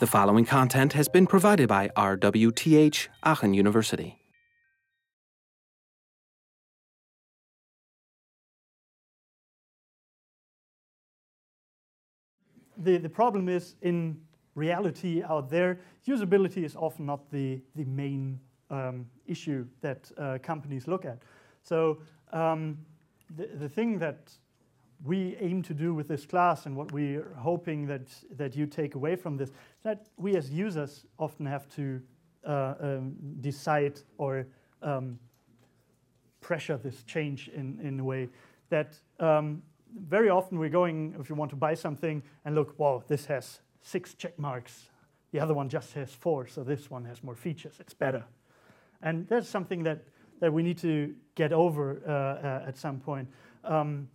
The following content has been provided by RWTH Aachen University. the, the problem is in reality out there, usability is often not the, the main um, issue that uh, companies look at. So um, the, the thing that we aim to do with this class and what we're hoping that, that you take away from this, that we as users often have to uh, um, decide or um, pressure this change in, in a way that um, very often we're going, if you want to buy something, and look, wow, this has six check marks. The other one just has four, so this one has more features. It's better. And that's something that, that we need to get over uh, uh, at some point. Um,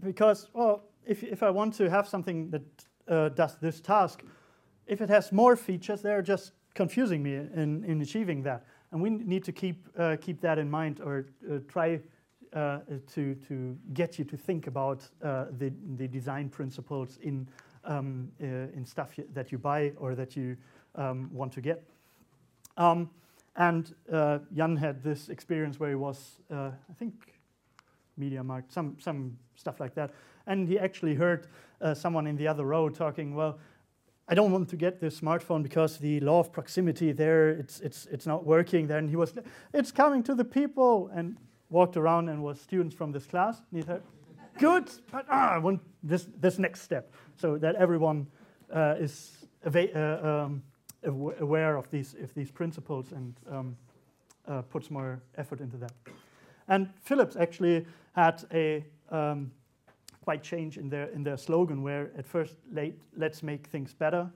because, well, if, if I want to have something that uh, does this task, if it has more features, they're just confusing me in, in achieving that. And we need to keep, uh, keep that in mind or uh, try uh, to, to get you to think about uh, the, the design principles in, um, uh, in stuff that you buy or that you um, want to get. Um, and Jan had this experience where he was, I think, MediaMarkt, some, some stuff like that. And he actually heard uh, someone in the other row talking, well, I don't want to get this smartphone because the law of proximity there, it's, it's, it's not working there. And he was, it's coming to the people. And walked around and was students from this class. Good, but ah, I want this, this next step. So that everyone uh, is uh, um, aware of these, of these principles and um, uh, puts more effort into that. And Philips actually had a um, quite change in their, in their slogan where at first, late, let's make things better.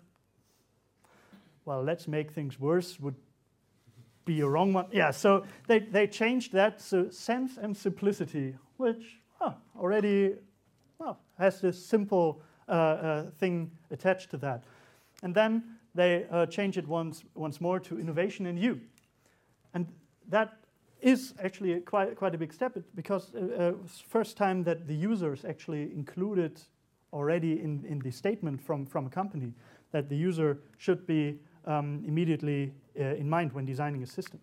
Well, let's make things worse would be a wrong one. Yeah, so they, they changed that to sense and simplicity, which already well, has this simple uh, uh, thing attached to that. And then they uh, change it once, once more to innovation and you. And that is actually quite, quite a big step because uh, uh first time that the users actually included already in, in the statement from, from a company that the user should be um, immediately uh, in mind when designing a system.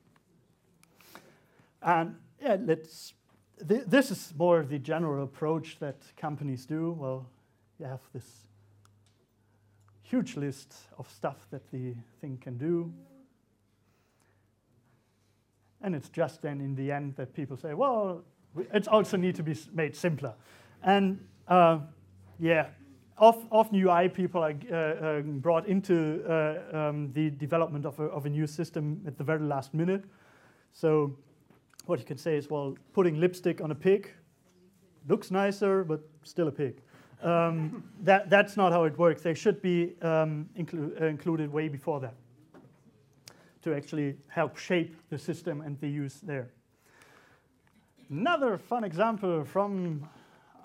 And yeah, let's. Th this is more of the general approach that companies do. Well, you have this huge list of stuff that the thing can do. And it's just then in the end that people say, well, it also need to be made simpler. And uh, yeah, often UI people are uh, um, brought into uh, um, the development of a, of a new system at the very last minute. So what you can say is, well, putting lipstick on a pig looks nicer, but still a pig. Um, that, that's not how it works. They should be um, inclu uh, included way before that to actually help shape the system and the use there. Another fun example from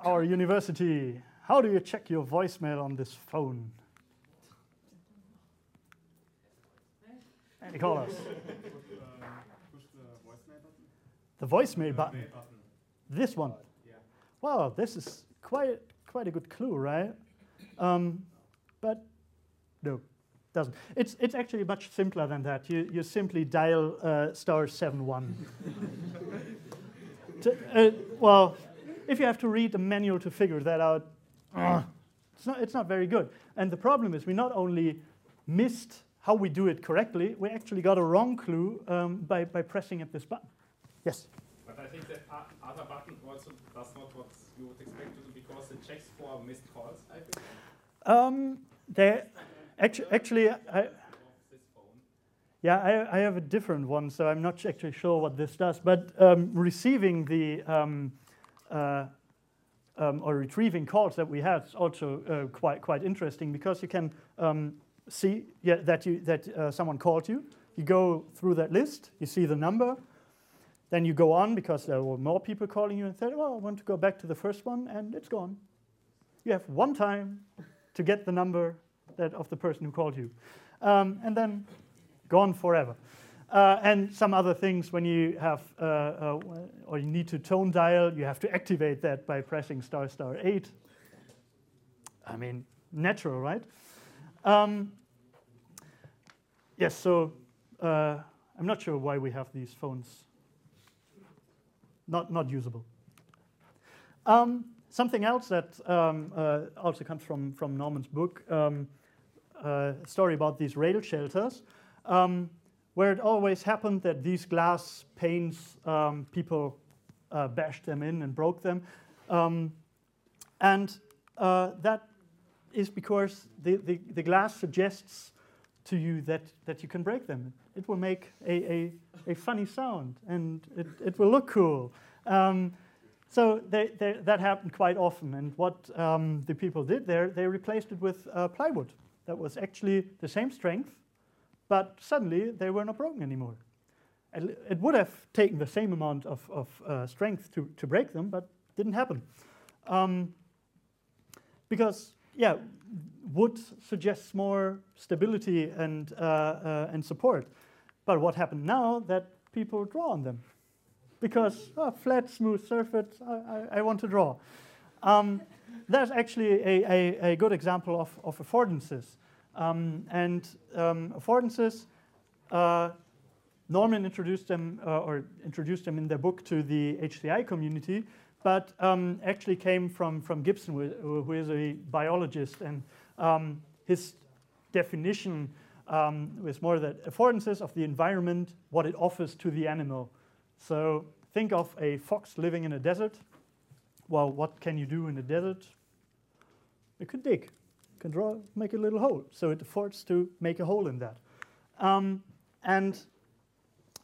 our university how do you check your voicemail on this phone? Any callers? the voicemail button. This one. Wow, this is quite quite a good clue, right? Um, but no, doesn't. It's it's actually much simpler than that. You you simply dial uh, star seven one. to, uh, well, if you have to read the manual to figure that out, it's, not, it's not very good. And the problem is we not only missed how we do it correctly, we actually got a wrong clue um, by, by pressing at this button. Yes? But I think that other button also does not what you would expect to do because it checks for missed calls, I think. Um, there, actu actually, I, yeah, I, I, have a different one, so I'm not actually sure what this does. But um, receiving the um, uh, um, or retrieving calls that we had is also uh, quite quite interesting because you can um, see yeah, that you that uh, someone called you. You go through that list, you see the number, then you go on because there were more people calling you and said, "Well, I want to go back to the first one," and it's gone. You have one time to get the number that of the person who called you, um, and then gone forever. Uh, and some other things when you have, uh, uh, or you need to tone dial, you have to activate that by pressing star star 8. I mean, natural, right? Um, yes, so uh, I'm not sure why we have these phones not, not usable. Um, something else that um, uh, also comes from, from Norman's book, um, uh, story about these rail shelters, um, where it always happened that these glass panes, um, people uh, bashed them in and broke them. Um, and uh, that is because the, the, the, glass suggests to you that, that you can break them. It will make a, a, a funny sound and it, it will look cool. Um, so they, they, that happened quite often. And what um, the people did there, they replaced it with uh, plywood that was actually the same strength, but suddenly they were not broken anymore. It would have taken the same amount of, of uh, strength to, to break them, but didn't happen. Um, because, yeah, wood suggests more stability and, uh, uh, and support. But what happened now that people draw on them because oh, flat, smooth surface, I, I, I want to draw. Um, that's actually a, a, a, good example of, of affordances. Um, and um, affordances, uh, Norman introduced them uh, or introduced them in their book to the HCI community, but um, actually came from, from Gibson, who, is a biologist, and um, his definition um, was more that affordances of the environment, what it offers to the animal. So think of a fox living in a desert. Well, what can you do in a desert? You can dig, you can draw, make a little hole. So it affords to make a hole in that. Um, and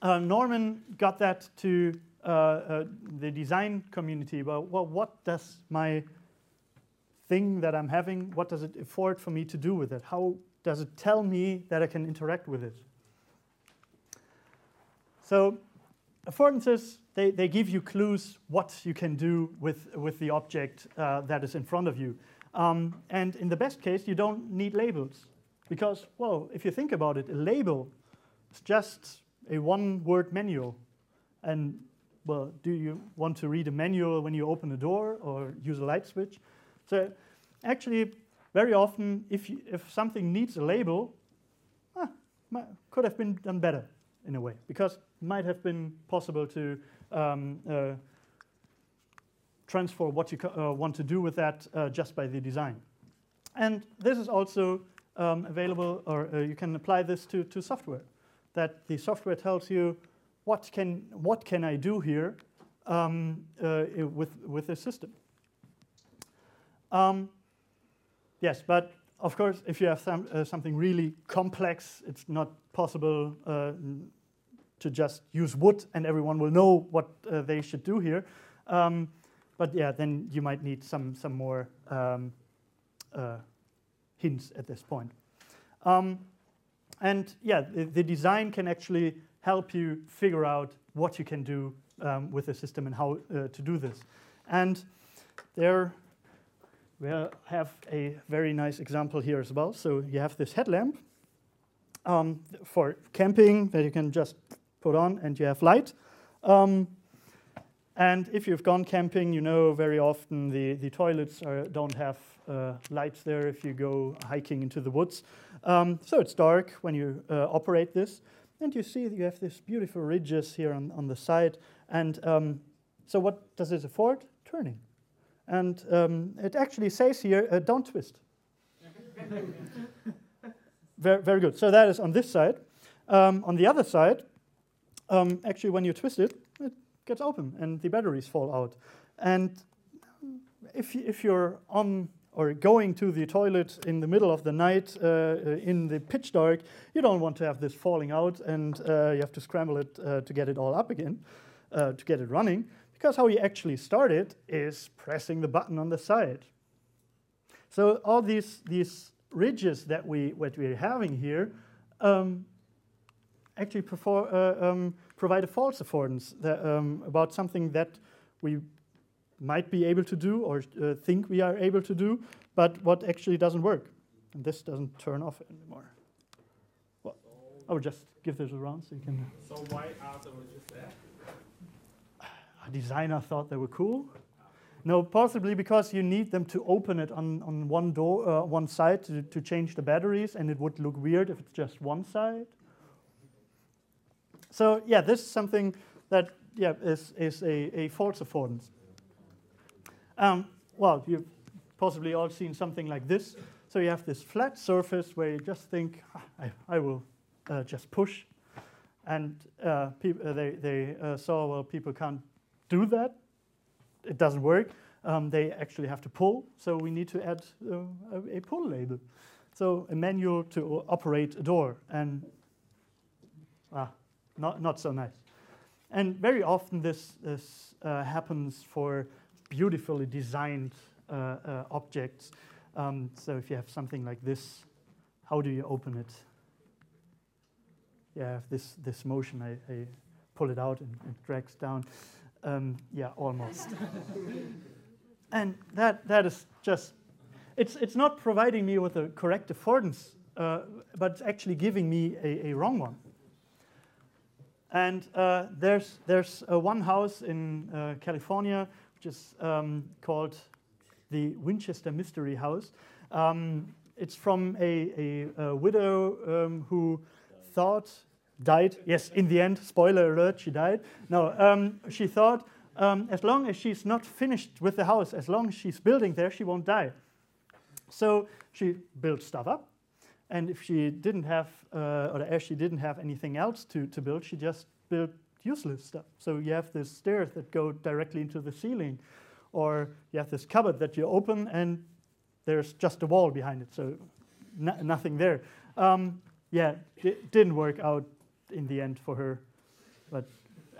uh, Norman got that to uh, uh, the design community. Well, well, what does my thing that I'm having, what does it afford for me to do with it? How does it tell me that I can interact with it? So affordances, they, they give you clues what you can do with, with the object uh, that is in front of you. Um, and in the best case, you don't need labels. Because, well, if you think about it, a label is just a one word manual. And, well, do you want to read a manual when you open a door or use a light switch? So, actually, very often, if, you, if something needs a label, ah, could have been done better in a way, because it might have been possible to um, uh, transfer what you uh, want to do with that uh, just by the design. And this is also um, available, or uh, you can apply this to, to software, that the software tells you what can, what can I do here um, uh, with, with the system. Um, yes, but of course, if you have some, uh, something really complex, it's not possible uh, to just use wood and everyone will know what uh, they should do here. Um, but yeah, then you might need some, some more um, uh, hints at this point. Um, and yeah, the, the, design can actually help you figure out what you can do um, with the system and how uh, to do this. And there we have a very nice example here as well. So you have this headlamp um, for camping that you can just put on and you have light. Um, and if you've gone camping, you know very often the, the toilets are, don't have uh, lights there if you go hiking into the woods. Um, so it's dark when you uh, operate this. And you see you have these beautiful ridges here on, on the side. And um, so what does this afford? Turning. And um, it actually says here, uh, don't twist. very, very good. So that is on this side. Um, on the other side, um, actually, when you twist it, it gets open and the batteries fall out. And if, if you're on or going to the toilet in the middle of the night uh, uh, in the pitch dark, you don't want to have this falling out and uh, you have to scramble it uh, to get it all up again, uh, to get it running. Because how you actually start it is pressing the button on the side. So all these, these ridges that, we, what we're having here um, actually perform, uh, um, provide a false affordance that, um, about something that we might be able to do or uh, think we are able to do, but what actually doesn't work. And this doesn't turn off anymore. Well, I will just give this a round so you can. So why are the ridges there? Designer thought they were cool. No, possibly because you need them to open it on, on one door, uh, one side to, to change the batteries, and it would look weird if it's just one side. so yeah, this is something that yeah is is a, a false affordance. Um, well, you've possibly all seen something like this. So you have this flat surface where you just think, ah, I, I will uh, just push. And uh, uh, they, they uh, saw, well, people can't do that. It doesn't work. Um, they actually have to pull. So we need to add uh, a, a pull label. So a manual to operate a door. And ah, not, not so nice. And very often this, this uh, happens for beautifully designed uh, uh, objects. Um, so if you have something like this, how do you open it? Yeah, this, this motion, I, I pull it out and it drags down. Um, yeah, almost. and that, that is just, it's, it's not providing me with a correct affordance, uh, but it's actually giving me a, a wrong one. And uh, there's, there's uh, one house in uh, California which is um, called the Winchester Mystery House. Um, it's from a, a, a widow um, who thought, died, yes, in the end, spoiler alert, she died. No, um, she thought um, as long as she's not finished with the house, as long as she's building there, she won't die. So she built stuff up. And if she didn't have, uh, or as she didn't have anything else to, to build, she just built useless stuff. So you have this stairs that go directly into the ceiling, or you have this cupboard that you open and there's just a wall behind it, so no, nothing there. Um, yeah, it didn't work out in the end for her, but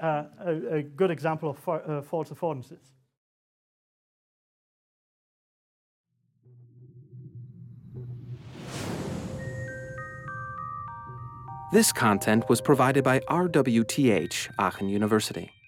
uh, a, a, good example of fa- uh, false affordances. This content was provided by RWTH Aachen University.